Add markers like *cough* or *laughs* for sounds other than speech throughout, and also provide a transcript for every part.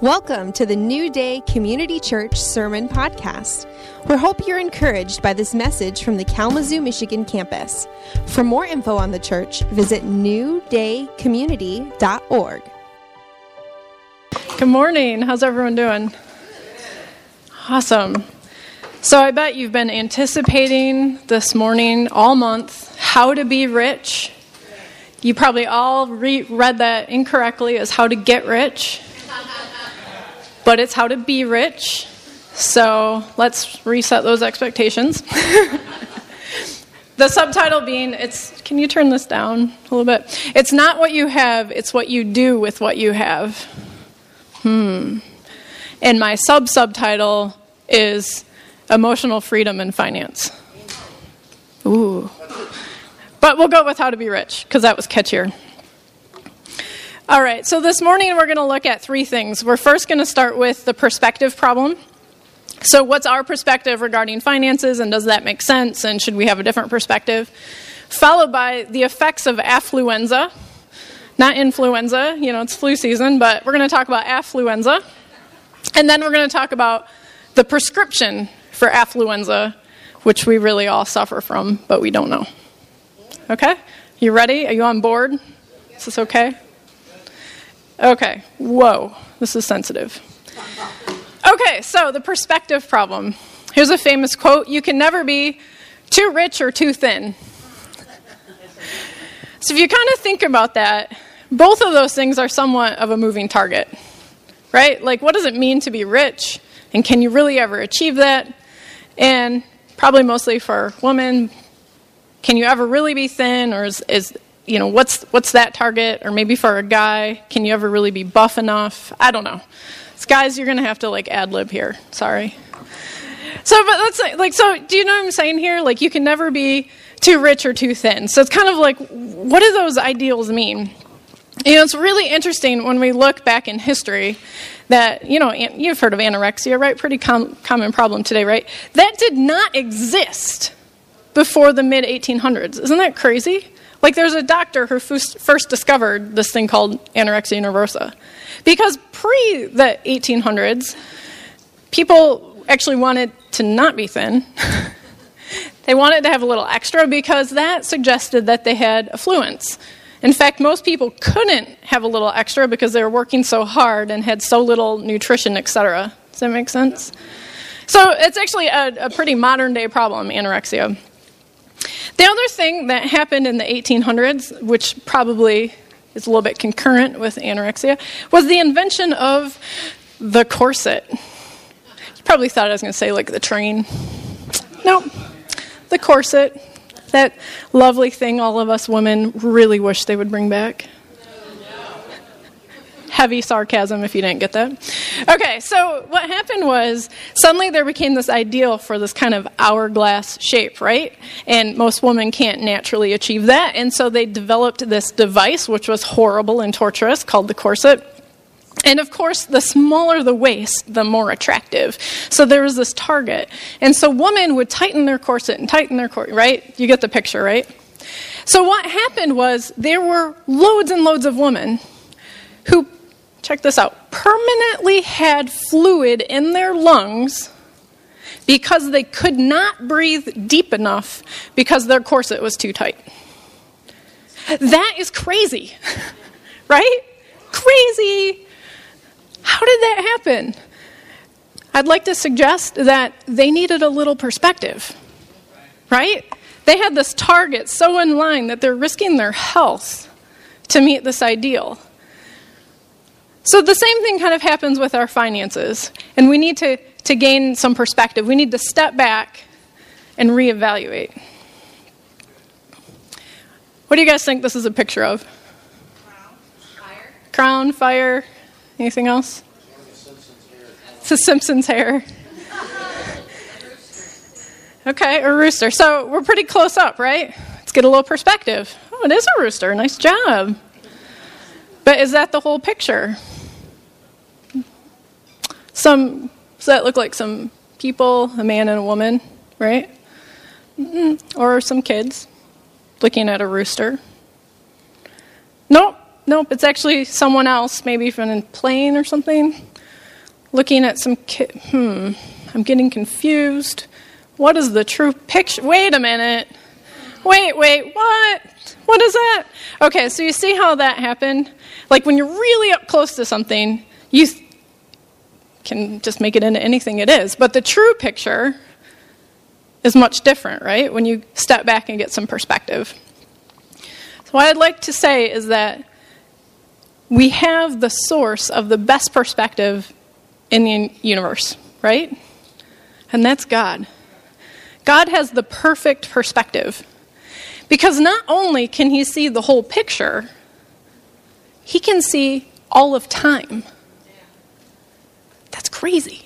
Welcome to the New Day Community Church Sermon Podcast. We hope you're encouraged by this message from the Kalamazoo, Michigan campus. For more info on the church, visit newdaycommunity.org. Good morning. How's everyone doing? Awesome. So, I bet you've been anticipating this morning all month how to be rich. You probably all re- read that incorrectly as how to get rich but it's how to be rich. So let's reset those expectations. *laughs* the subtitle being it's can you turn this down a little bit? It's not what you have, it's what you do with what you have. Hmm. And my sub subtitle is emotional freedom and finance. Ooh. But we'll go with how to be rich because that was catchier. All right, so this morning we're going to look at three things. We're first going to start with the perspective problem. So, what's our perspective regarding finances, and does that make sense, and should we have a different perspective? Followed by the effects of affluenza. Not influenza, you know, it's flu season, but we're going to talk about affluenza. And then we're going to talk about the prescription for affluenza, which we really all suffer from, but we don't know. Okay? You ready? Are you on board? Is this okay? Okay, whoa, this is sensitive. Okay, so the perspective problem. Here's a famous quote You can never be too rich or too thin. So if you kind of think about that, both of those things are somewhat of a moving target, right? Like, what does it mean to be rich? And can you really ever achieve that? And probably mostly for women, can you ever really be thin, or is, is you know, what's what's that target? Or maybe for a guy, can you ever really be buff enough? I don't know. So guys, you're gonna have to like ad lib here. Sorry. So, but let's like, so do you know what I'm saying here? Like, you can never be too rich or too thin. So it's kind of like, what do those ideals mean? You know, it's really interesting when we look back in history that, you know, you've heard of anorexia, right? Pretty com- common problem today, right? That did not exist before the mid 1800s. Isn't that crazy? Like, there's a doctor who first discovered this thing called anorexia nervosa. Because pre the 1800s, people actually wanted to not be thin. *laughs* they wanted to have a little extra because that suggested that they had affluence. In fact, most people couldn't have a little extra because they were working so hard and had so little nutrition, etc. Does that make sense? So it's actually a, a pretty modern day problem, anorexia. The other thing that happened in the 1800s, which probably is a little bit concurrent with anorexia, was the invention of the corset. You probably thought I was going to say like the train. No, the corset. That lovely thing all of us women really wish they would bring back heavy sarcasm if you didn't get that. Okay, so what happened was suddenly there became this ideal for this kind of hourglass shape, right? And most women can't naturally achieve that. And so they developed this device, which was horrible and torturous, called the corset. And of course, the smaller the waist, the more attractive. So there was this target. And so women would tighten their corset and tighten their corset, right? You get the picture, right? So what happened was there were loads and loads of women who check this out, permanently had fluid in their lungs because they could not breathe deep enough because their corset was too tight. That is crazy, *laughs* right? Crazy. How did that happen? I'd like to suggest that they needed a little perspective, right? They had this target so in line that they're risking their health to meet this ideal. So the same thing kind of happens with our finances, and we need to, to gain some perspective. We need to step back and reevaluate. What do you guys think this is a picture of? Crown, fire. Crown, fire. Anything else? It's a Simpsons hair. *laughs* Okay, a rooster. So we're pretty close up, right? Let's get a little perspective. Oh, it is a rooster. Nice job. But is that the whole picture? Some, does that look like some people, a man and a woman, right? Mm-hmm. Or some kids looking at a rooster. Nope, nope, it's actually someone else, maybe from a plane or something. looking at some ki- hmm, I'm getting confused. What is the true picture? Wait a minute. Wait, wait, what? What is that? Okay, so you see how that happened? Like when you're really up close to something, you th- can just make it into anything it is. But the true picture is much different, right? When you step back and get some perspective. So, what I'd like to say is that we have the source of the best perspective in the universe, right? And that's God. God has the perfect perspective. Because not only can he see the whole picture, he can see all of time. Crazy.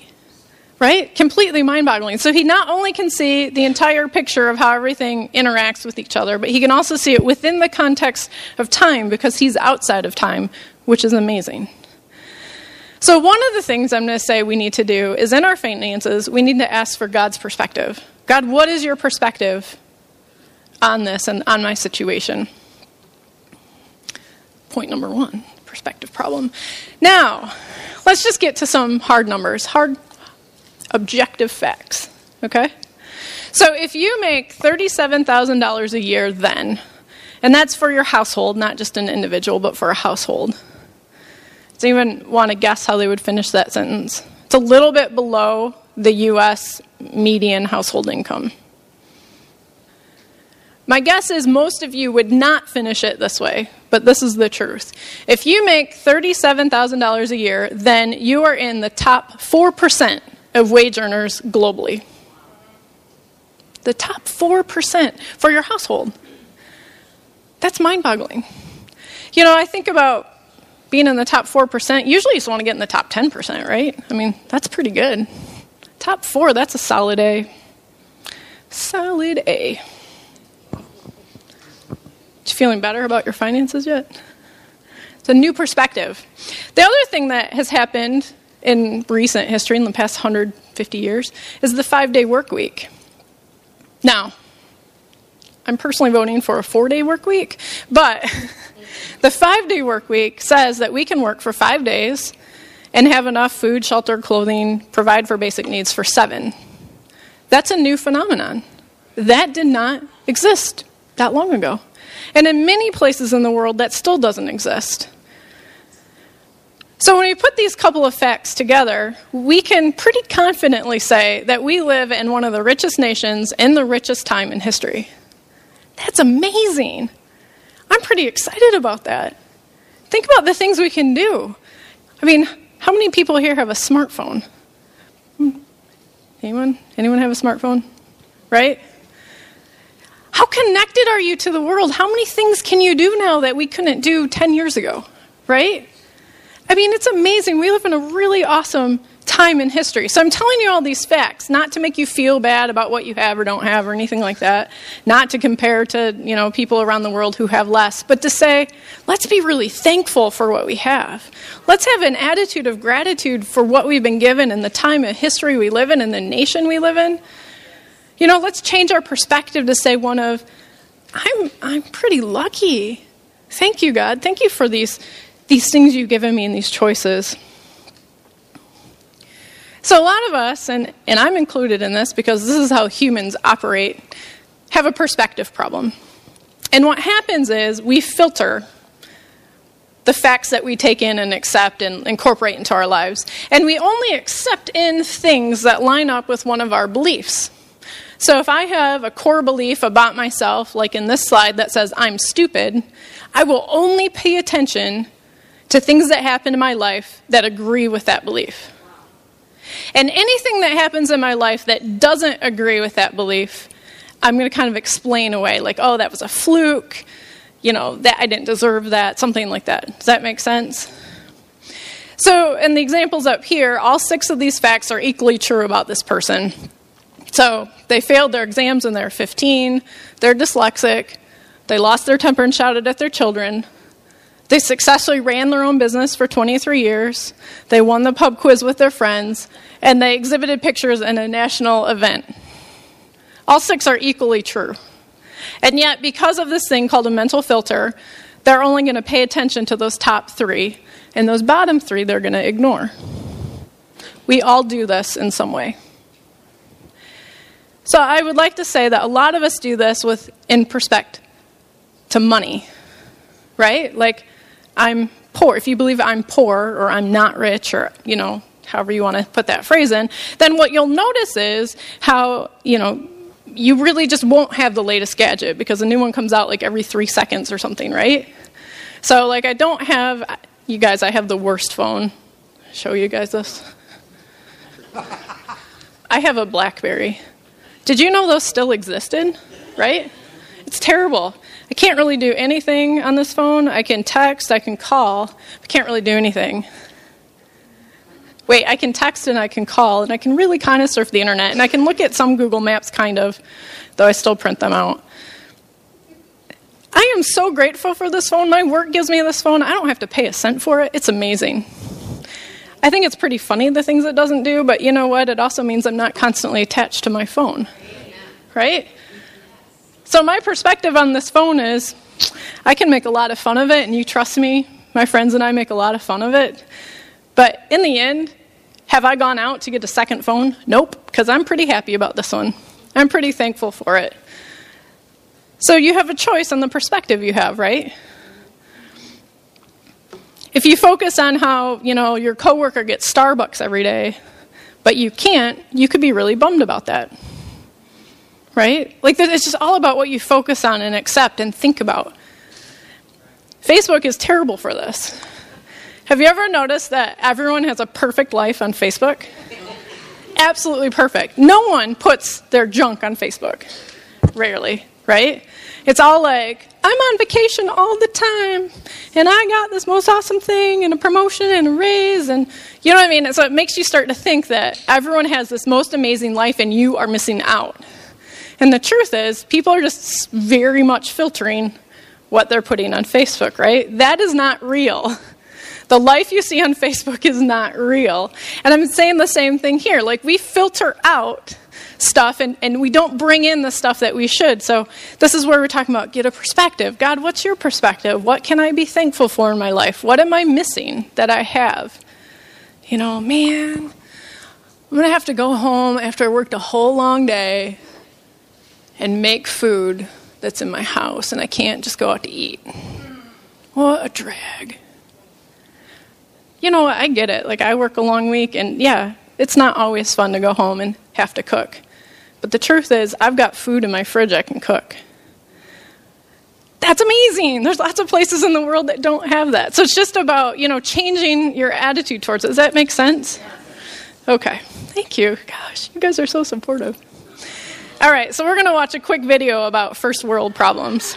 Right? Completely mind boggling. So he not only can see the entire picture of how everything interacts with each other, but he can also see it within the context of time because he's outside of time, which is amazing. So, one of the things I'm going to say we need to do is in our finances, we need to ask for God's perspective. God, what is your perspective on this and on my situation? Point number one perspective problem. Now, let's just get to some hard numbers, hard objective facts, okay? So, if you make $37,000 a year then, and that's for your household, not just an individual, but for a household does anyone want to guess how they would finish that sentence? It's a little bit below the U.S. median household income. My guess is most of you would not finish it this way, but this is the truth. If you make $37,000 a year, then you are in the top 4% of wage earners globally. The top 4% for your household. That's mind boggling. You know, I think about being in the top 4%, usually you just want to get in the top 10%, right? I mean, that's pretty good. Top four, that's a solid A. Solid A. You feeling better about your finances yet? It's a new perspective. The other thing that has happened in recent history, in the past 150 years, is the five day work week. Now, I'm personally voting for a four day work week, but *laughs* The five day work week says that we can work for five days and have enough food, shelter, clothing, provide for basic needs for seven. That's a new phenomenon. That did not exist that long ago. And in many places in the world, that still doesn't exist. So, when we put these couple of facts together, we can pretty confidently say that we live in one of the richest nations in the richest time in history. That's amazing. I'm pretty excited about that. Think about the things we can do. I mean, how many people here have a smartphone? Hmm. Anyone? Anyone have a smartphone? Right? How connected are you to the world? How many things can you do now that we couldn't do 10 years ago? Right? I mean, it's amazing. We live in a really awesome time in history. So I'm telling you all these facts, not to make you feel bad about what you have or don't have or anything like that, not to compare to, you know, people around the world who have less, but to say, let's be really thankful for what we have. Let's have an attitude of gratitude for what we've been given in the time of history we live in and the nation we live in. You know, let's change our perspective to say one of, I'm, I'm pretty lucky. Thank you, God. Thank you for these, these things you've given me and these choices. So, a lot of us, and, and I'm included in this because this is how humans operate, have a perspective problem. And what happens is we filter the facts that we take in and accept and incorporate into our lives. And we only accept in things that line up with one of our beliefs. So if I have a core belief about myself, like in this slide that says I'm stupid, I will only pay attention to things that happen in my life that agree with that belief. And anything that happens in my life that doesn't agree with that belief, I'm going to kind of explain away, like, oh, that was a fluke, you know, that I didn't deserve that, something like that. Does that make sense? So, in the examples up here, all six of these facts are equally true about this person. So, they failed their exams when they were 15, they're dyslexic, they lost their temper and shouted at their children, they successfully ran their own business for 23 years. They won the pub quiz with their friends, and they exhibited pictures in a national event. All six are equally true. And yet, because of this thing called a mental filter, they're only going to pay attention to those top three, and those bottom three they're going to ignore. We all do this in some way. So I would like to say that a lot of us do this with in perspect to money, right? Like I'm poor. If you believe I'm poor or I'm not rich or you know however you want to put that phrase in, then what you'll notice is how you know you really just won't have the latest gadget because a new one comes out like every three seconds or something, right? So like I don't have you guys. I have the worst phone. Show you guys this. *laughs* I have a BlackBerry. Did you know those still existed? Right? It's terrible. I can't really do anything on this phone. I can text, I can call, but can't really do anything. Wait, I can text and I can call, and I can really kind of surf the internet, and I can look at some Google Maps, kind of, though I still print them out. I am so grateful for this phone. My work gives me this phone. I don't have to pay a cent for it. It's amazing. I think it's pretty funny the things it doesn't do, but you know what? It also means I'm not constantly attached to my phone. Right? So, my perspective on this phone is I can make a lot of fun of it, and you trust me, my friends and I make a lot of fun of it. But in the end, have I gone out to get a second phone? Nope, because I'm pretty happy about this one. I'm pretty thankful for it. So, you have a choice on the perspective you have, right? If you focus on how, you know, your coworker gets Starbucks every day, but you can't, you could be really bummed about that. Right? Like it's just all about what you focus on and accept and think about. Facebook is terrible for this. Have you ever noticed that everyone has a perfect life on Facebook? Absolutely perfect. No one puts their junk on Facebook. Rarely, right? It's all like, I'm on vacation all the time, and I got this most awesome thing, and a promotion, and a raise, and you know what I mean? So it makes you start to think that everyone has this most amazing life, and you are missing out. And the truth is, people are just very much filtering what they're putting on Facebook, right? That is not real. The life you see on Facebook is not real. And I'm saying the same thing here. Like, we filter out stuff and, and we don't bring in the stuff that we should. So, this is where we're talking about get a perspective. God, what's your perspective? What can I be thankful for in my life? What am I missing that I have? You know, man, I'm going to have to go home after I worked a whole long day and make food that's in my house, and I can't just go out to eat. What a drag. You know, I get it. Like, I work a long week, and yeah, it's not always fun to go home and have to cook. But the truth is, I've got food in my fridge I can cook. That's amazing. There's lots of places in the world that don't have that. So it's just about, you know, changing your attitude towards it. Does that make sense? Okay. Thank you. Gosh, you guys are so supportive. All right, so we're going to watch a quick video about first world problems.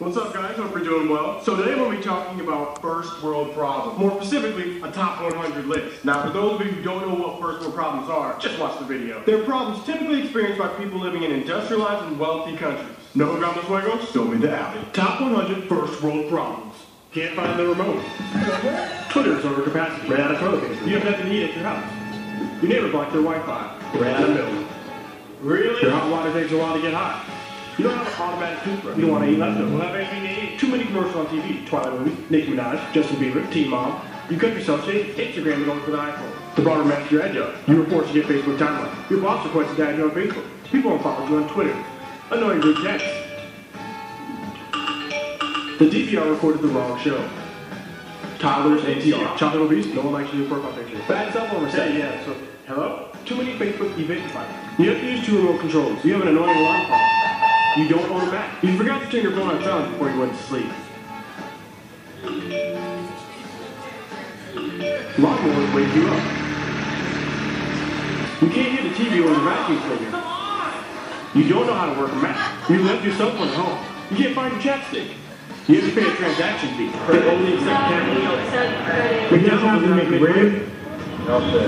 What's up, guys? Hope you're doing well. So today we'll be talking about first world problems. More specifically, a top 100 list. Now, for those of you who don't know what first world problems are, just watch the video. *laughs* They're problems typically experienced by people living in industrialized and wealthy countries. No Gamos Fuegos? Show me the alley. Top 100 first world problems. Can't find the remote. Twitter's over capacity. Ran out of toilet paper. You have nothing to eat at your house. Your neighbor blocked your Wi-Fi. Ran out of milk. Really? Your hot water takes a while to get hot. You don't have an automatic toothbrush. You don't want to eat leftovers. Well, that makes me need too many commercials on TV. Twilight movie, Nicki Minaj, Justin Bieber, Teen Mom. You cut yourself shave, Instagram is going for the iPhone. The barber matched your edge up. You were forced to get Facebook timeline. Your boss requested to add you on Facebook. People don't follow you on Twitter. Annoying group text. The DVR recorded the wrong show. Toddlers ATR. Chocolate obese, no one likes to do profile picture. Bad cell phone reset. yeah, so, hello? Too many Facebook event devices. You have to use two remote controls. You have an annoying alarm clock. You don't own a Mac. You forgot to turn your phone on silent before you went to sleep. Lawnmowers wake you up. You can't hear the TV or the vacuum cleaner. You don't know how to work a Mac. You left your cell phone at home. You can't find your chapstick. You have to pay a transaction fee. They only accept cash. McDonald's doesn't make bread.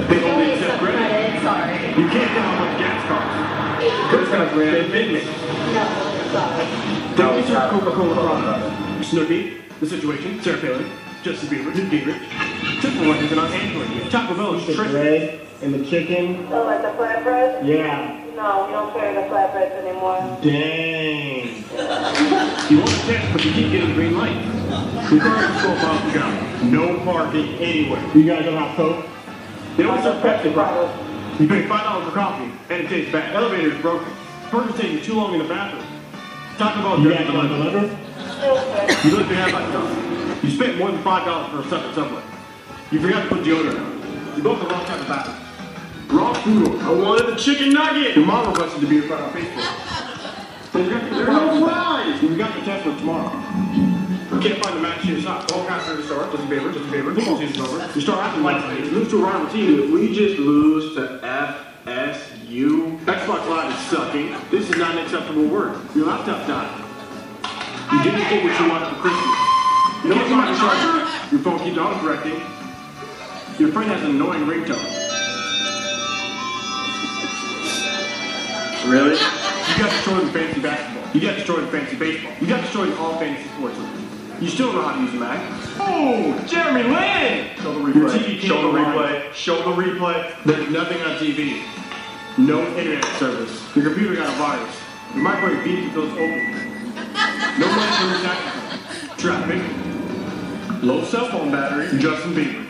They only accept credit. Sorry. You can't tell how much gas costs. First class brand, Midnight. No, sorry. Don't serve Coca-Cola products. Snooki, The Situation, Sarah Palin, Justin Bieber, Newt Gingrich. Temple Run isn't on Android. Taco Bell is The tricky. bread and the chicken. Oh, like the flatbread? Yeah. No, we don't carry the flatbreads anymore. Dang. You want to test, but you keep getting the green light. Your car is full of County. No parking anywhere. You guys don't have Coke? They don't serve Pepsi products. You pay five dollars for coffee, and it tastes bad. Elevator is broken. Person's taking too long in the bathroom. Talk about You don't delivery. deliver? You literally have. You spent more than five dollars for a at Subway. You forgot to put deodorant on. You bought the wrong type of bathroom. Wrong food order. I wanted the chicken nugget. Your mom requested to be in front of Facebook. There's no fries. You got the test for tomorrow. You can't find the match to your sock. Call cash the store. Just a favor. Just a favor. Football season's over. You start acting like it. Lose to a rival team. If we just lose to FSU, Xbox Live is sucking. This is not an acceptable word. Your laptop died. You didn't get what you wanted for Christmas. You know what's not your charger? Your phone keeps auto-correcting. Your friend has an annoying ringtone. Really? You got destroyed in fantasy basketball. You got destroyed in fantasy baseball. You got destroyed in all fantasy sports. You still know how to use a Mac. Oh, Jeremy Lin! Show the replay. Your TV Show the replay. Show the replay. There's nothing on TV. No internet service. Your computer got a virus. Your microwave beat keeps those open. No money for your. Traffic. Low cell phone battery. Justin Bieber.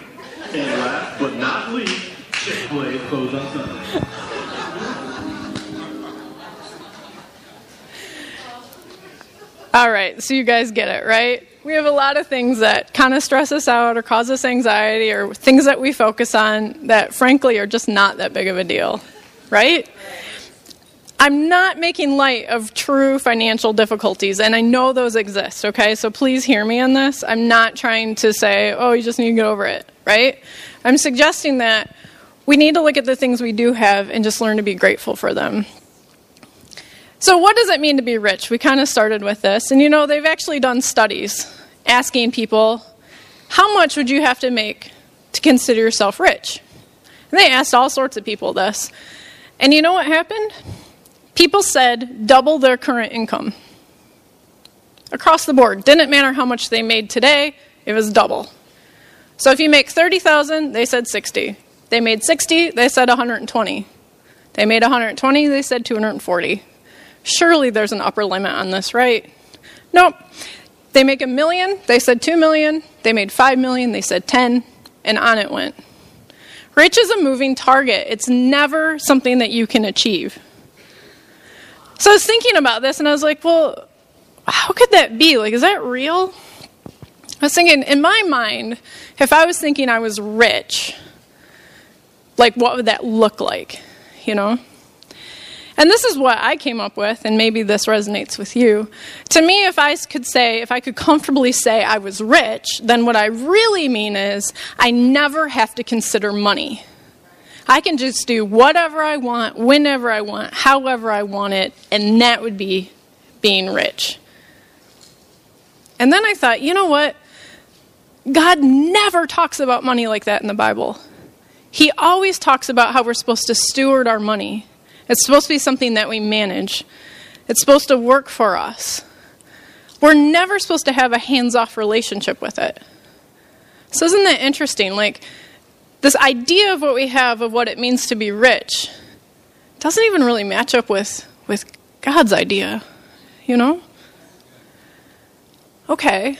And last but not least, Chick-fil-A closed on Sunday. All right, so you guys get it, right? We have a lot of things that kind of stress us out or cause us anxiety or things that we focus on that, frankly, are just not that big of a deal, right? I'm not making light of true financial difficulties, and I know those exist, okay? So please hear me on this. I'm not trying to say, oh, you just need to get over it, right? I'm suggesting that we need to look at the things we do have and just learn to be grateful for them. So, what does it mean to be rich? We kind of started with this. And you know, they've actually done studies asking people, how much would you have to make to consider yourself rich? And they asked all sorts of people this. And you know what happened? People said double their current income. Across the board. Didn't matter how much they made today, it was double. So if you make 30,000, they said 60. They made 60, they said 120. They made 120, they said 240. Surely there's an upper limit on this, right? Nope. They make a million, they said 2 million. They made 5 million, they said 10, and on it went. Rich is a moving target. It's never something that you can achieve. So I was thinking about this and I was like, well, how could that be? Like, is that real? I was thinking, in my mind, if I was thinking I was rich, like, what would that look like? You know? And this is what I came up with, and maybe this resonates with you. To me, if I could say, if I could comfortably say I was rich, then what I really mean is I never have to consider money. I can just do whatever I want, whenever I want, however I want it, and that would be being rich. And then I thought, you know what? God never talks about money like that in the Bible. He always talks about how we're supposed to steward our money. It's supposed to be something that we manage, it's supposed to work for us. We're never supposed to have a hands off relationship with it. So, isn't that interesting? Like, this idea of what we have of what it means to be rich doesn't even really match up with, with God's idea, you know? Okay,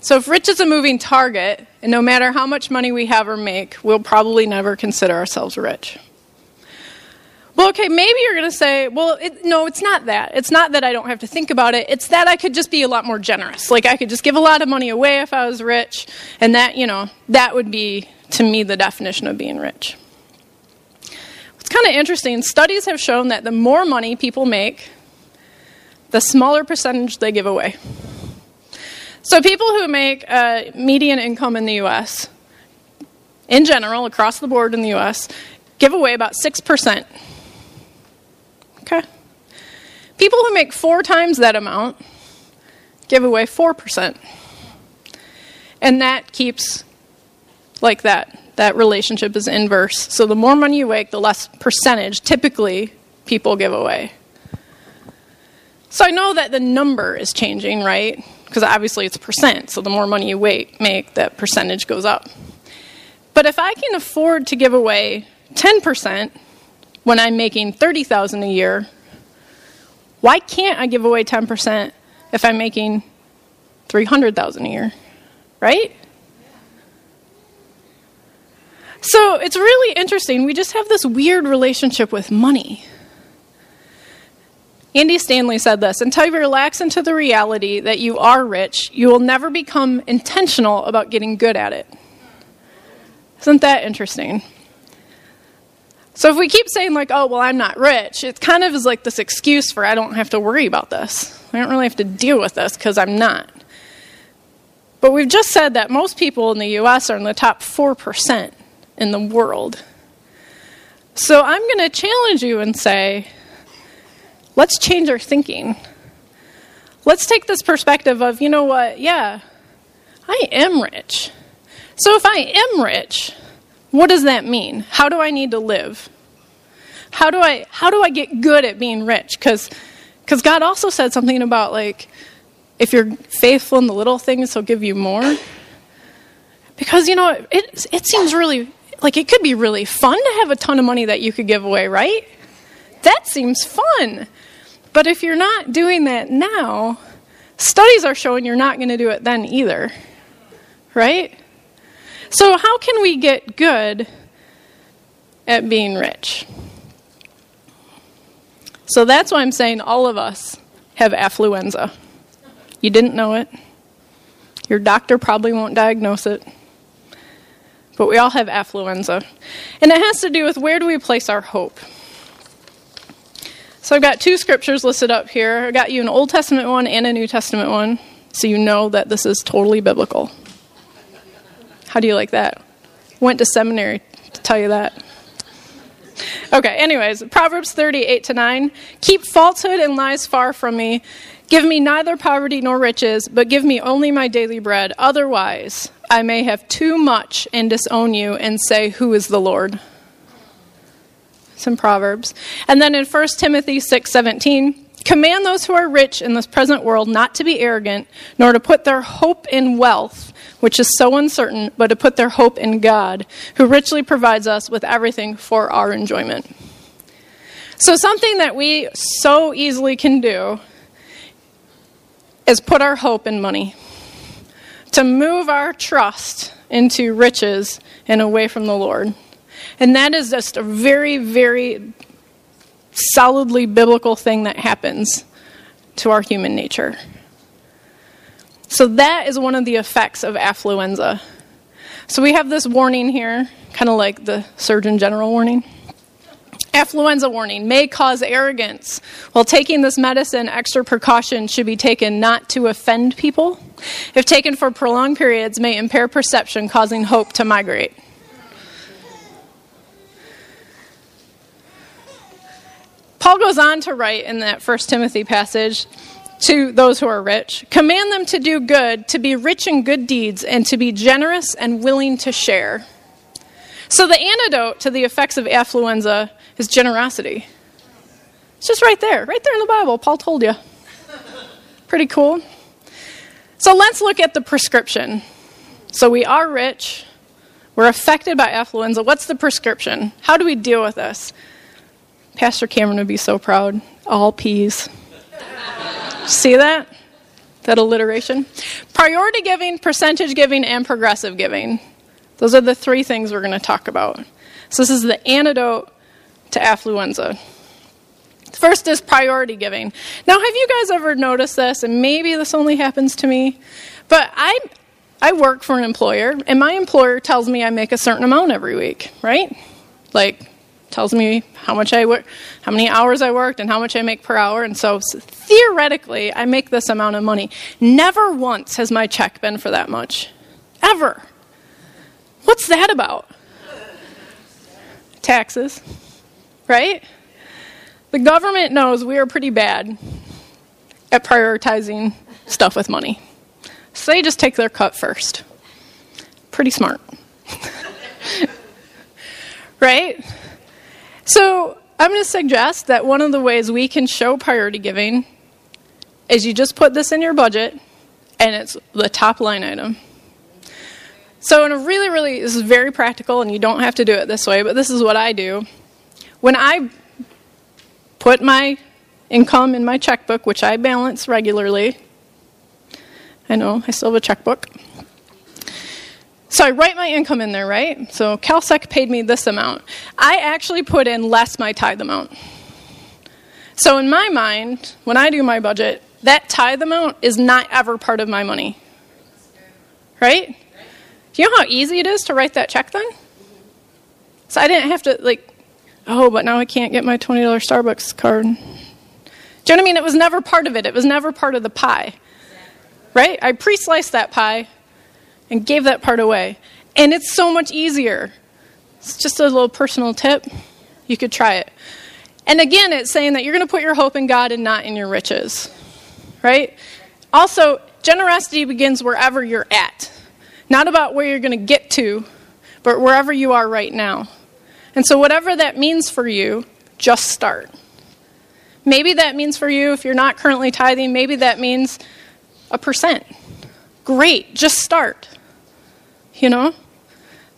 so if rich is a moving target, and no matter how much money we have or make, we'll probably never consider ourselves rich. Well, okay, maybe you're going to say, well, it, no, it's not that. It's not that I don't have to think about it. It's that I could just be a lot more generous. Like, I could just give a lot of money away if I was rich, and that, you know, that would be, to me, the definition of being rich. It's kind of interesting. Studies have shown that the more money people make, the smaller percentage they give away. So, people who make a median income in the US, in general, across the board in the US, give away about 6%. People who make four times that amount give away 4%. And that keeps like that. That relationship is inverse. So the more money you make, the less percentage typically people give away. So I know that the number is changing, right? Because obviously it's a percent. So the more money you wait, make, that percentage goes up. But if I can afford to give away 10% when I'm making 30,000 a year, why can't I give away 10% if I'm making 300,000 a year? right? So it's really interesting. We just have this weird relationship with money. Andy Stanley said this Until you relax into the reality that you are rich, you will never become intentional about getting good at it. Isn't that interesting? So if we keep saying, like, oh, well, I'm not rich, it kind of is like this excuse for I don't have to worry about this. I don't really have to deal with this because I'm not. But we've just said that most people in the US are in the top 4% in the world. So I'm going to challenge you and say, let's change our thinking. Let's take this perspective of, you know what, yeah, I am rich. So if I am rich, what does that mean? How do I need to live? How do I how do I get good at being rich? Cuz cuz God also said something about like if you're faithful in the little things, he'll give you more. Because you know, it it seems really like it could be really fun to have a ton of money that you could give away, right? That seems fun. But if you're not doing that now, studies are showing you're not going to do it then either. Right? So, how can we get good at being rich? So, that's why I'm saying all of us have affluenza. You didn't know it. Your doctor probably won't diagnose it. But we all have affluenza. And it has to do with where do we place our hope? So I've got two scriptures listed up here. I got you an Old Testament one and a New Testament one, so you know that this is totally biblical. How do you like that? Went to seminary to tell you that. Okay, anyways, Proverbs 38 to 9. Keep falsehood and lies far from me. Give me neither poverty nor riches, but give me only my daily bread. Otherwise, I may have too much and disown you and say, Who is the Lord? Some Proverbs. And then in 1 Timothy 6:17, command those who are rich in this present world not to be arrogant, nor to put their hope in wealth, which is so uncertain, but to put their hope in God, who richly provides us with everything for our enjoyment. So something that we so easily can do is put our hope in money. To move our trust into riches and away from the Lord. And that is just a very, very solidly biblical thing that happens to our human nature. So, that is one of the effects of affluenza. So, we have this warning here, kind of like the Surgeon General warning. Affluenza warning may cause arrogance. While taking this medicine, extra precaution should be taken not to offend people. If taken for prolonged periods, may impair perception, causing hope to migrate. Paul goes on to write in that First Timothy passage to those who are rich command them to do good, to be rich in good deeds, and to be generous and willing to share. So, the antidote to the effects of affluenza is generosity. It's just right there, right there in the Bible. Paul told you. Pretty cool. So, let's look at the prescription. So, we are rich, we're affected by affluenza. What's the prescription? How do we deal with this? Pastor Cameron would be so proud. All P's. See that? That alliteration? Priority giving, percentage giving, and progressive giving. Those are the three things we're going to talk about. So, this is the antidote to affluenza. First is priority giving. Now, have you guys ever noticed this? And maybe this only happens to me, but I, I work for an employer, and my employer tells me I make a certain amount every week, right? Like tells me how much I work, how many hours I worked, and how much I make per hour. And so, theoretically, I make this amount of money. Never once has my check been for that much. Ever. What's that about? Taxes, right? The government knows we are pretty bad at prioritizing stuff with money. So they just take their cut first. Pretty smart. *laughs* right? So I'm going to suggest that one of the ways we can show priority giving is you just put this in your budget and it's the top line item. So, in a really, really, this is very practical and you don't have to do it this way, but this is what I do. When I put my income in my checkbook, which I balance regularly, I know I still have a checkbook. So I write my income in there, right? So CalSec paid me this amount. I actually put in less my tithe amount. So in my mind, when I do my budget, that tithe amount is not ever part of my money. Right? Do you know how easy it is to write that check then? So I didn't have to, like, oh, but now I can't get my $20 Starbucks card. Do you know what I mean? It was never part of it, it was never part of the pie. Right? I pre sliced that pie and gave that part away. And it's so much easier. It's just a little personal tip. You could try it. And again, it's saying that you're going to put your hope in God and not in your riches. Right? Also, generosity begins wherever you're at. Not about where you're going to get to, but wherever you are right now. And so, whatever that means for you, just start. Maybe that means for you, if you're not currently tithing, maybe that means a percent. Great, just start. You know?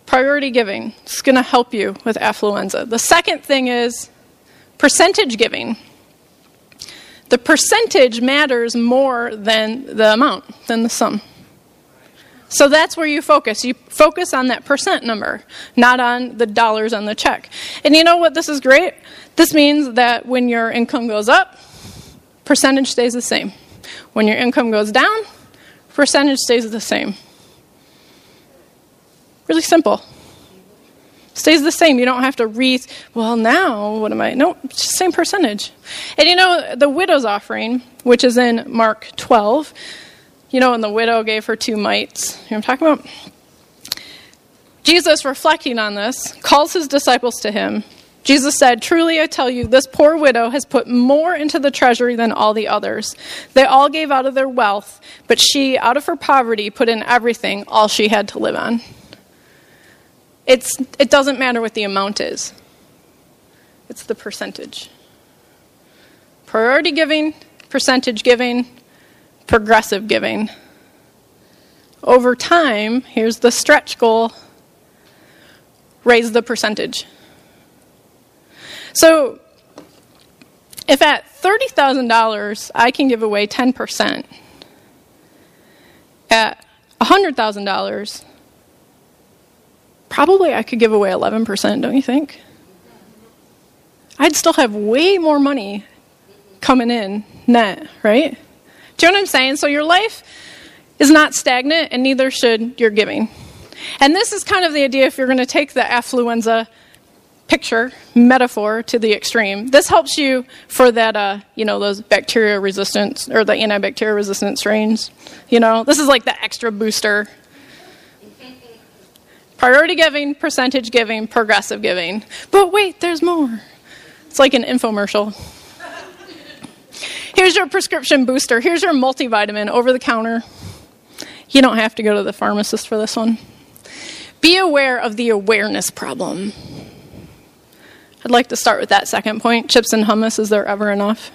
Priority giving. It's going to help you with affluenza. The second thing is percentage giving. The percentage matters more than the amount, than the sum. So that's where you focus. You focus on that percent number, not on the dollars on the check. And you know what? This is great. This means that when your income goes up, percentage stays the same. When your income goes down, percentage stays the same. Really simple. Stays the same. You don't have to re, well, now what am I? No, same percentage. And you know, the widow's offering, which is in Mark 12, you know, when the widow gave her two mites. You know what I'm talking about? Jesus, reflecting on this, calls his disciples to him. Jesus said, Truly I tell you, this poor widow has put more into the treasury than all the others. They all gave out of their wealth, but she, out of her poverty, put in everything, all she had to live on. It's, it doesn't matter what the amount is, it's the percentage. Priority giving, percentage giving, progressive giving. Over time, here's the stretch goal raise the percentage. So, if at $30,000 I can give away 10%, at $100,000, probably I could give away 11%, don't you think? I'd still have way more money coming in net, right? Do you know what I'm saying? So your life is not stagnant, and neither should your giving. And this is kind of the idea if you're going to take the affluenza picture, metaphor to the extreme. This helps you for that, uh, you know, those bacteria resistance or the antibacterial resistant strains. You know, this is like the extra booster Priority giving, percentage giving, progressive giving. But wait, there's more. It's like an infomercial. Here's your prescription booster. Here's your multivitamin over the counter. You don't have to go to the pharmacist for this one. Be aware of the awareness problem. I'd like to start with that second point. Chips and hummus, is there ever enough?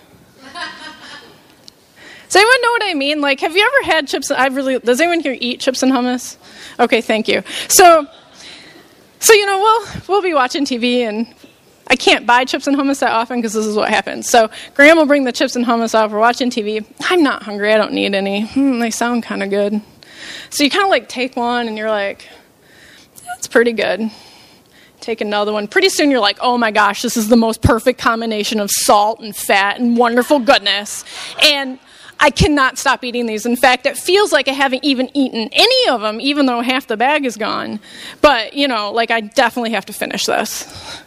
Does anyone know what I mean? Like, have you ever had chips? I really. Does anyone here eat chips and hummus? Okay, thank you. So, so you know, we'll we'll be watching TV, and I can't buy chips and hummus that often because this is what happens. So, Graham will bring the chips and hummus out. We're watching TV. I'm not hungry. I don't need any. Hmm, they sound kind of good. So you kind of like take one, and you're like, that's pretty good. Take another one. Pretty soon you're like, oh my gosh, this is the most perfect combination of salt and fat and wonderful goodness. And I cannot stop eating these. In fact, it feels like I haven't even eaten any of them, even though half the bag is gone. But, you know, like I definitely have to finish this.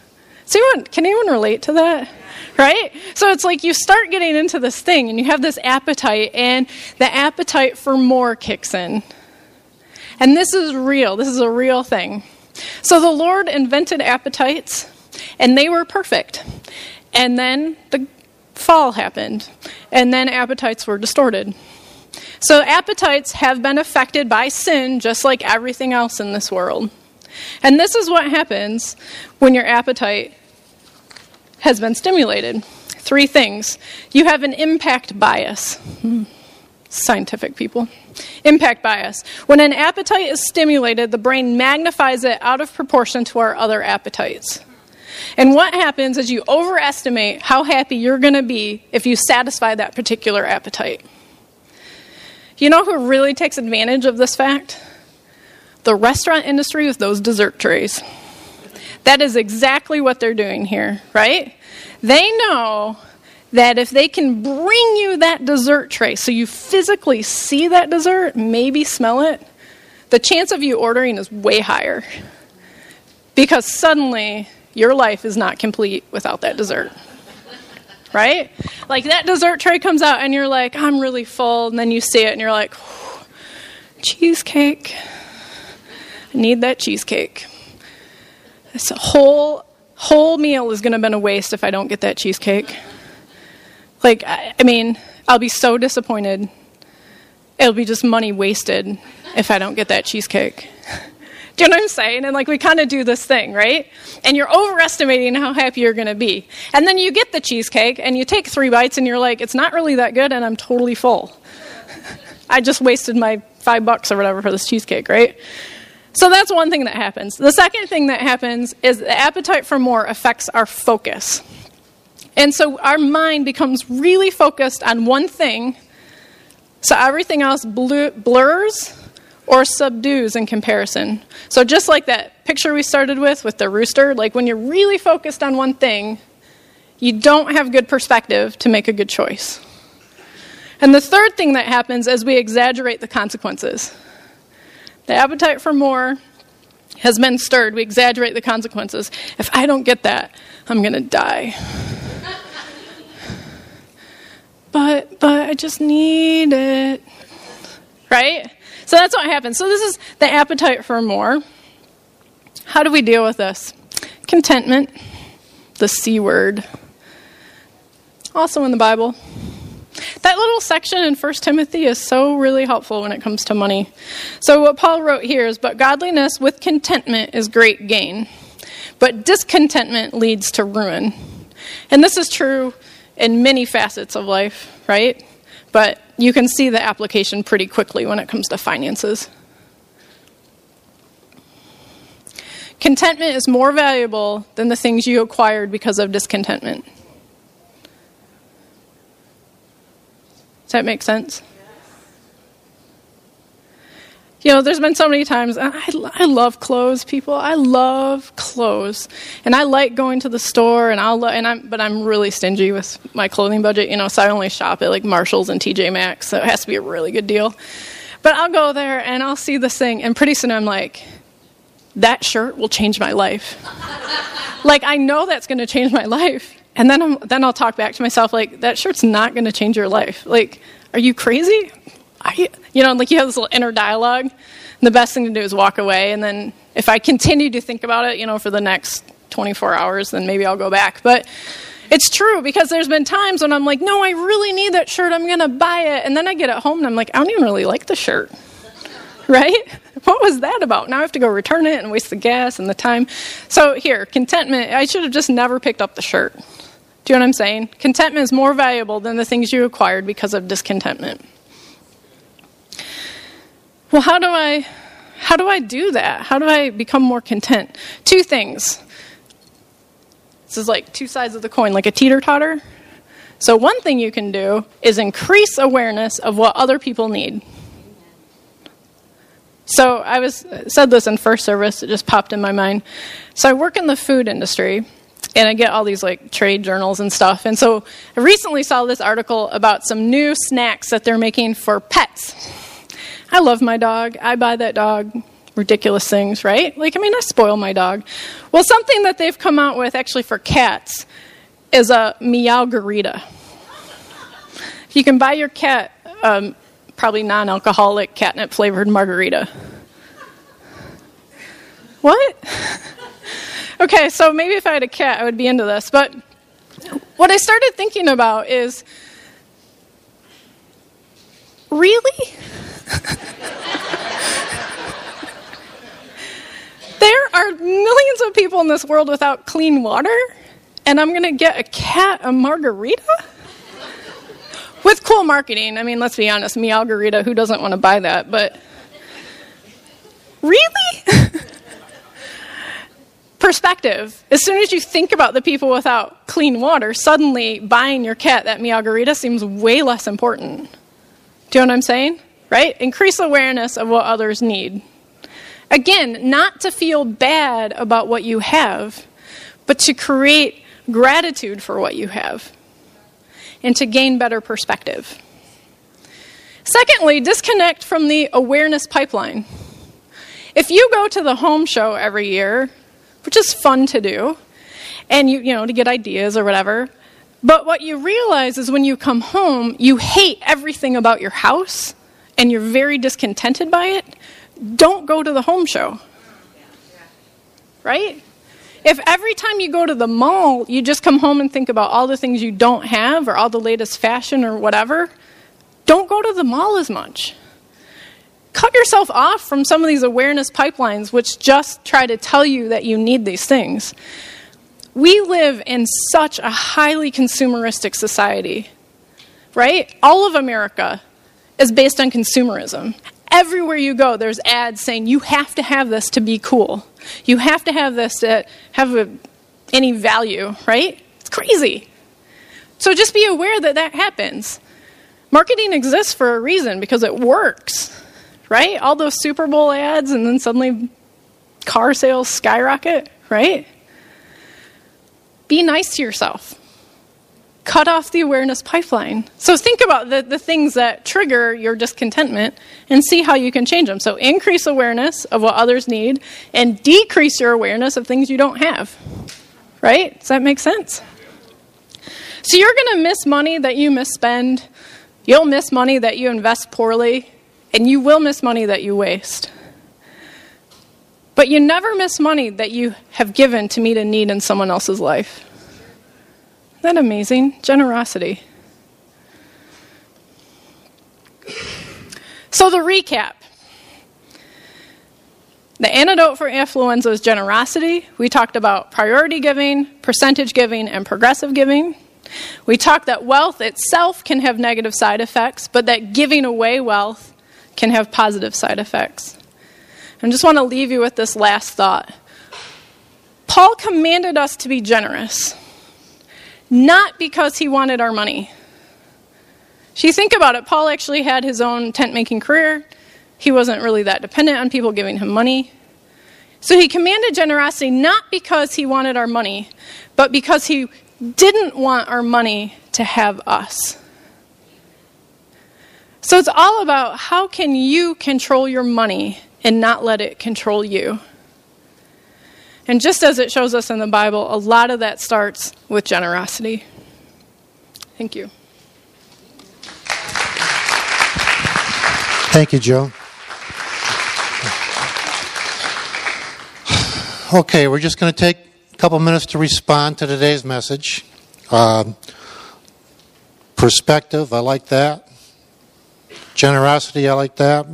So anyone, can anyone relate to that? Right? So it's like you start getting into this thing and you have this appetite, and the appetite for more kicks in. And this is real. This is a real thing. So the Lord invented appetites, and they were perfect. And then the fall happened, and then appetites were distorted. So, appetites have been affected by sin just like everything else in this world. And this is what happens when your appetite has been stimulated. Three things. You have an impact bias. Hmm. Scientific people. Impact bias. When an appetite is stimulated, the brain magnifies it out of proportion to our other appetites. And what happens is you overestimate how happy you're going to be if you satisfy that particular appetite. You know who really takes advantage of this fact? the restaurant industry with those dessert trays. That is exactly what they're doing here, right? They know that if they can bring you that dessert tray so you physically see that dessert, maybe smell it, the chance of you ordering is way higher. Because suddenly your life is not complete without that dessert. Right? Like that dessert tray comes out and you're like, I'm really full. And then you see it and you're like, cheesecake. I need that cheesecake. This whole whole meal is going to have been a waste if I don't get that cheesecake. Like, I, I mean, I'll be so disappointed. It'll be just money wasted if I don't get that cheesecake. Do you know what I'm saying? And like we kind of do this thing, right? And you're overestimating how happy you're going to be. And then you get the cheesecake and you take three bites and you're like, it's not really that good and I'm totally full. *laughs* I just wasted my five bucks or whatever for this cheesecake, right? So that's one thing that happens. The second thing that happens is the appetite for more affects our focus. And so our mind becomes really focused on one thing, so everything else blurs or subdues in comparison. So just like that picture we started with with the rooster, like when you're really focused on one thing, you don't have good perspective to make a good choice. And the third thing that happens is we exaggerate the consequences. The appetite for more has been stirred. We exaggerate the consequences. If I don't get that, I'm going to die. *laughs* but but I just need it. Right? So that's what happens. So this is the appetite for more. How do we deal with this? Contentment, the C word. Also in the Bible. That little section in 1 Timothy is so really helpful when it comes to money. So, what Paul wrote here is, But godliness with contentment is great gain, but discontentment leads to ruin. And this is true in many facets of life, right? But you can see the application pretty quickly when it comes to finances. Contentment is more valuable than the things you acquired because of discontentment. Does that make sense? You know, there's been so many times, I, I love clothes, people. I love clothes. And I like going to the store, and I'll, and I'm, but I'm really stingy with my clothing budget, you know, so I only shop at like Marshalls and TJ Maxx, so it has to be a really good deal. But I'll go there and I'll see this thing, and pretty soon I'm like, that shirt will change my life. *laughs* like, I know that's going to change my life. And then, I'm, then I'll talk back to myself, like, that shirt's not going to change your life. Like, are you crazy? You, you know, like you have this little inner dialogue. the best thing to do is walk away. And then if I continue to think about it, you know, for the next 24 hours, then maybe I'll go back. But it's true because there's been times when I'm like, no, I really need that shirt. I'm going to buy it. And then I get it home and I'm like, I don't even really like the shirt. *laughs* Right? What was that about? Now I have to go return it and waste the gas and the time. So, here, contentment. I should have just never picked up the shirt. Do you know what I'm saying? Contentment is more valuable than the things you acquired because of discontentment. Well, how do I how do I do that? How do I become more content? Two things. This is like two sides of the coin, like a teeter totter. So, one thing you can do is increase awareness of what other people need. So, I was said this in first service, it just popped in my mind. So, I work in the food industry, and I get all these like trade journals and stuff. And so I recently saw this article about some new snacks that they're making for pets. I love my dog. I buy that dog ridiculous things, right? Like, I mean, I spoil my dog. Well, something that they've come out with actually for cats is a Meowgarita. You can buy your cat um, probably non alcoholic catnip flavored margarita. What? *laughs* Okay, so maybe if I had a cat, I would be into this. But what I started thinking about is really? There are millions of people in this world without clean water, and I'm going to get a cat a margarita? With cool marketing. I mean, let's be honest, Meowgarita, who doesn't want to buy that? But really? *laughs* perspective. As soon as you think about the people without clean water, suddenly buying your cat that Meowgarita seems way less important. Do you know what I'm saying? Right? Increase awareness of what others need. Again, not to feel bad about what you have, but to create gratitude for what you have and to gain better perspective. Secondly, disconnect from the awareness pipeline. If you go to the home show every year, which is fun to do, and you, you know, to get ideas or whatever, but what you realize is when you come home, you hate everything about your house and you're very discontented by it, don't go to the home show. Right? If every time you go to the mall, you just come home and think about all the things you don't have or all the latest fashion or whatever, don't go to the mall as much. Cut yourself off from some of these awareness pipelines which just try to tell you that you need these things. We live in such a highly consumeristic society, right? All of America is based on consumerism. Everywhere you go, there's ads saying you have to have this to be cool. You have to have this to have a, any value, right? It's crazy. So just be aware that that happens. Marketing exists for a reason because it works, right? All those Super Bowl ads, and then suddenly car sales skyrocket, right? Be nice to yourself. Cut off the awareness pipeline. So think about the, the things that trigger your discontentment and see how you can change them. So increase awareness of what others need and decrease your awareness of things you don't have. Right? Does that make sense? So you're going to miss money that you misspend You'll miss money that you invest poorly, and you will miss money that you waste. But you never miss money that you have given to meet a need in someone else's life. That amazing? Generosity. So, the recap the antidote for affluenza is generosity. We talked about priority giving, percentage giving, and progressive giving. We talked that wealth itself can have negative side effects, but that giving away wealth can have positive side effects. I just want to leave you with this last thought. Paul commanded us to be generous, not because he wanted our money. So you think about it, Paul actually had his own tent making career. He wasn't really that dependent on people giving him money. So he commanded generosity not because he wanted our money, but because he didn't want our money to have us. So it's all about how can you control your money and not let it control you. And just as it shows us in the Bible, a lot of that starts with generosity. Thank you. Thank you, Joe. Okay, we're just going to take a couple minutes to respond to today's message. Uh, perspective, I like that. Generosity, I like that.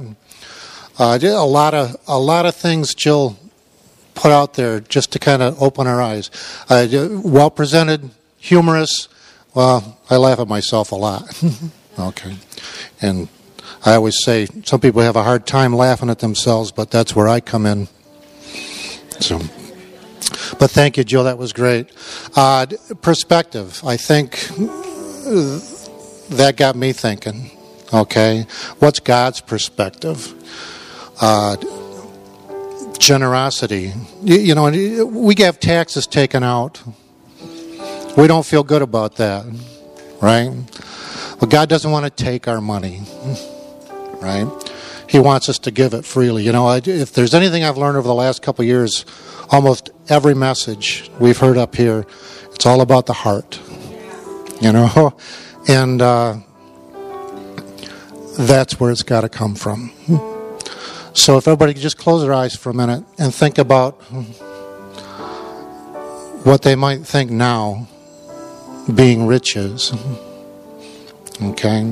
Uh, a lot of a lot of things Jill put out there just to kind of open our eyes. Uh, well presented, humorous. Well, I laugh at myself a lot. *laughs* okay, and I always say some people have a hard time laughing at themselves, but that's where I come in. So. But thank you, Jill. That was great. Uh, perspective. I think that got me thinking. Okay, what's God's perspective? Uh, generosity. You, you know, we have taxes taken out. We don't feel good about that, right? But God doesn't want to take our money, right? He wants us to give it freely. You know, if there's anything I've learned over the last couple years, almost every message we've heard up here, it's all about the heart. You know? *laughs* And uh, that's where it's got to come from. So if everybody could just close their eyes for a minute and think about what they might think now being riches. Okay?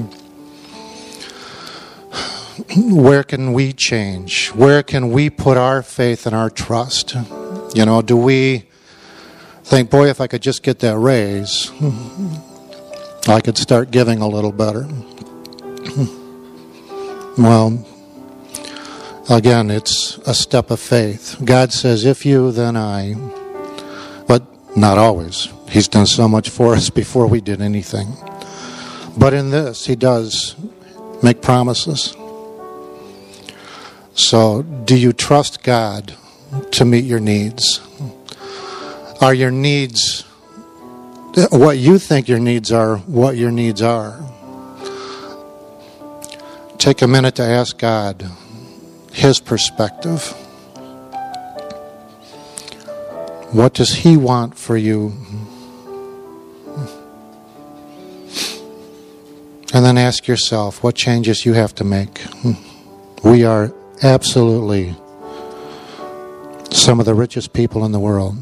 Where can we change? Where can we put our faith and our trust? You know, do we think, boy, if I could just get that raise, I could start giving a little better? Well, again, it's a step of faith. God says, if you, then I. But not always. He's done so much for us *laughs* before we did anything. But in this, He does make promises. So, do you trust God to meet your needs? Are your needs what you think your needs are, what your needs are? Take a minute to ask God His perspective. What does He want for you? And then ask yourself what changes you have to make. We are absolutely some of the richest people in the world.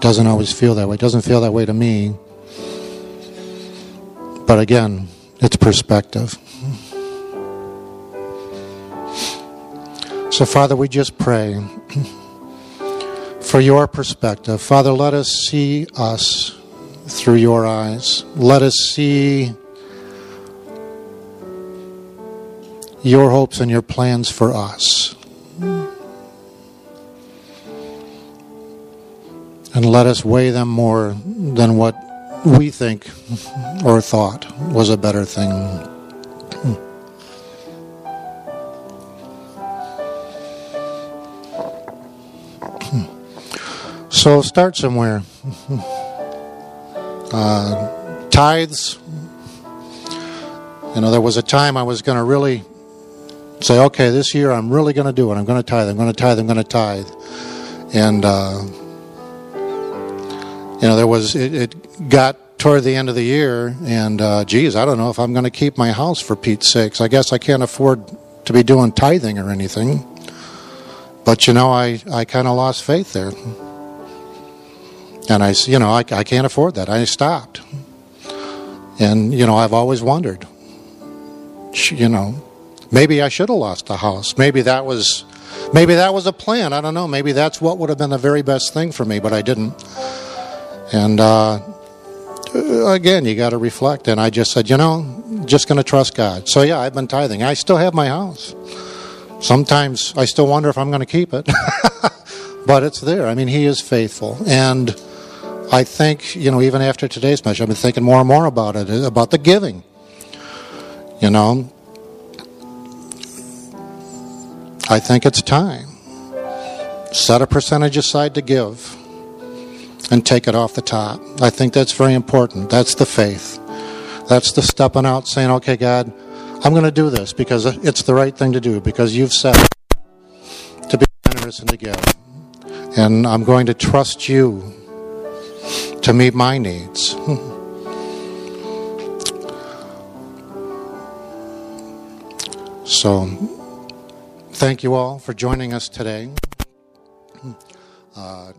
Doesn't always feel that way. Doesn't feel that way to me. But again, it's perspective. So, Father, we just pray for your perspective. Father, let us see us through your eyes. Let us see your hopes and your plans for us. And let us weigh them more than what we think or thought was a better thing. So start somewhere. *laughs* Uh, tithes. You know, there was a time I was going to really say, okay, this year I'm really going to do it. I'm going to tithe. I'm going to tithe. I'm going to tithe. And, uh, you know, there was, it, it, got toward the end of the year, and uh, geez, I don't know if I'm going to keep my house for Pete's sakes. I guess I can't afford to be doing tithing or anything. But, you know, I, I kind of lost faith there. And I, said, you know, I, I can't afford that. I stopped. And, you know, I've always wondered, you know, maybe I should have lost the house. Maybe that was, maybe that was a plan. I don't know. Maybe that's what would have been the very best thing for me, but I didn't. And uh, again, you got to reflect. And I just said, you know, just going to trust God. So yeah, I've been tithing. I still have my house. Sometimes I still wonder if I'm going to keep it, *laughs* but it's there. I mean, He is faithful, and I think you know, even after today's message, I've been thinking more and more about it, uh, about the giving. You know, I think it's time. Set a percentage aside to give and take it off the top. I think that's very important. That's the faith. That's the stepping out saying, okay, God, I'm going to do this because it's the right thing to do, because you've said to be generous and to give. And I'm going to trust you to meet my needs. *laughs* So, thank you all for joining us today. Uh,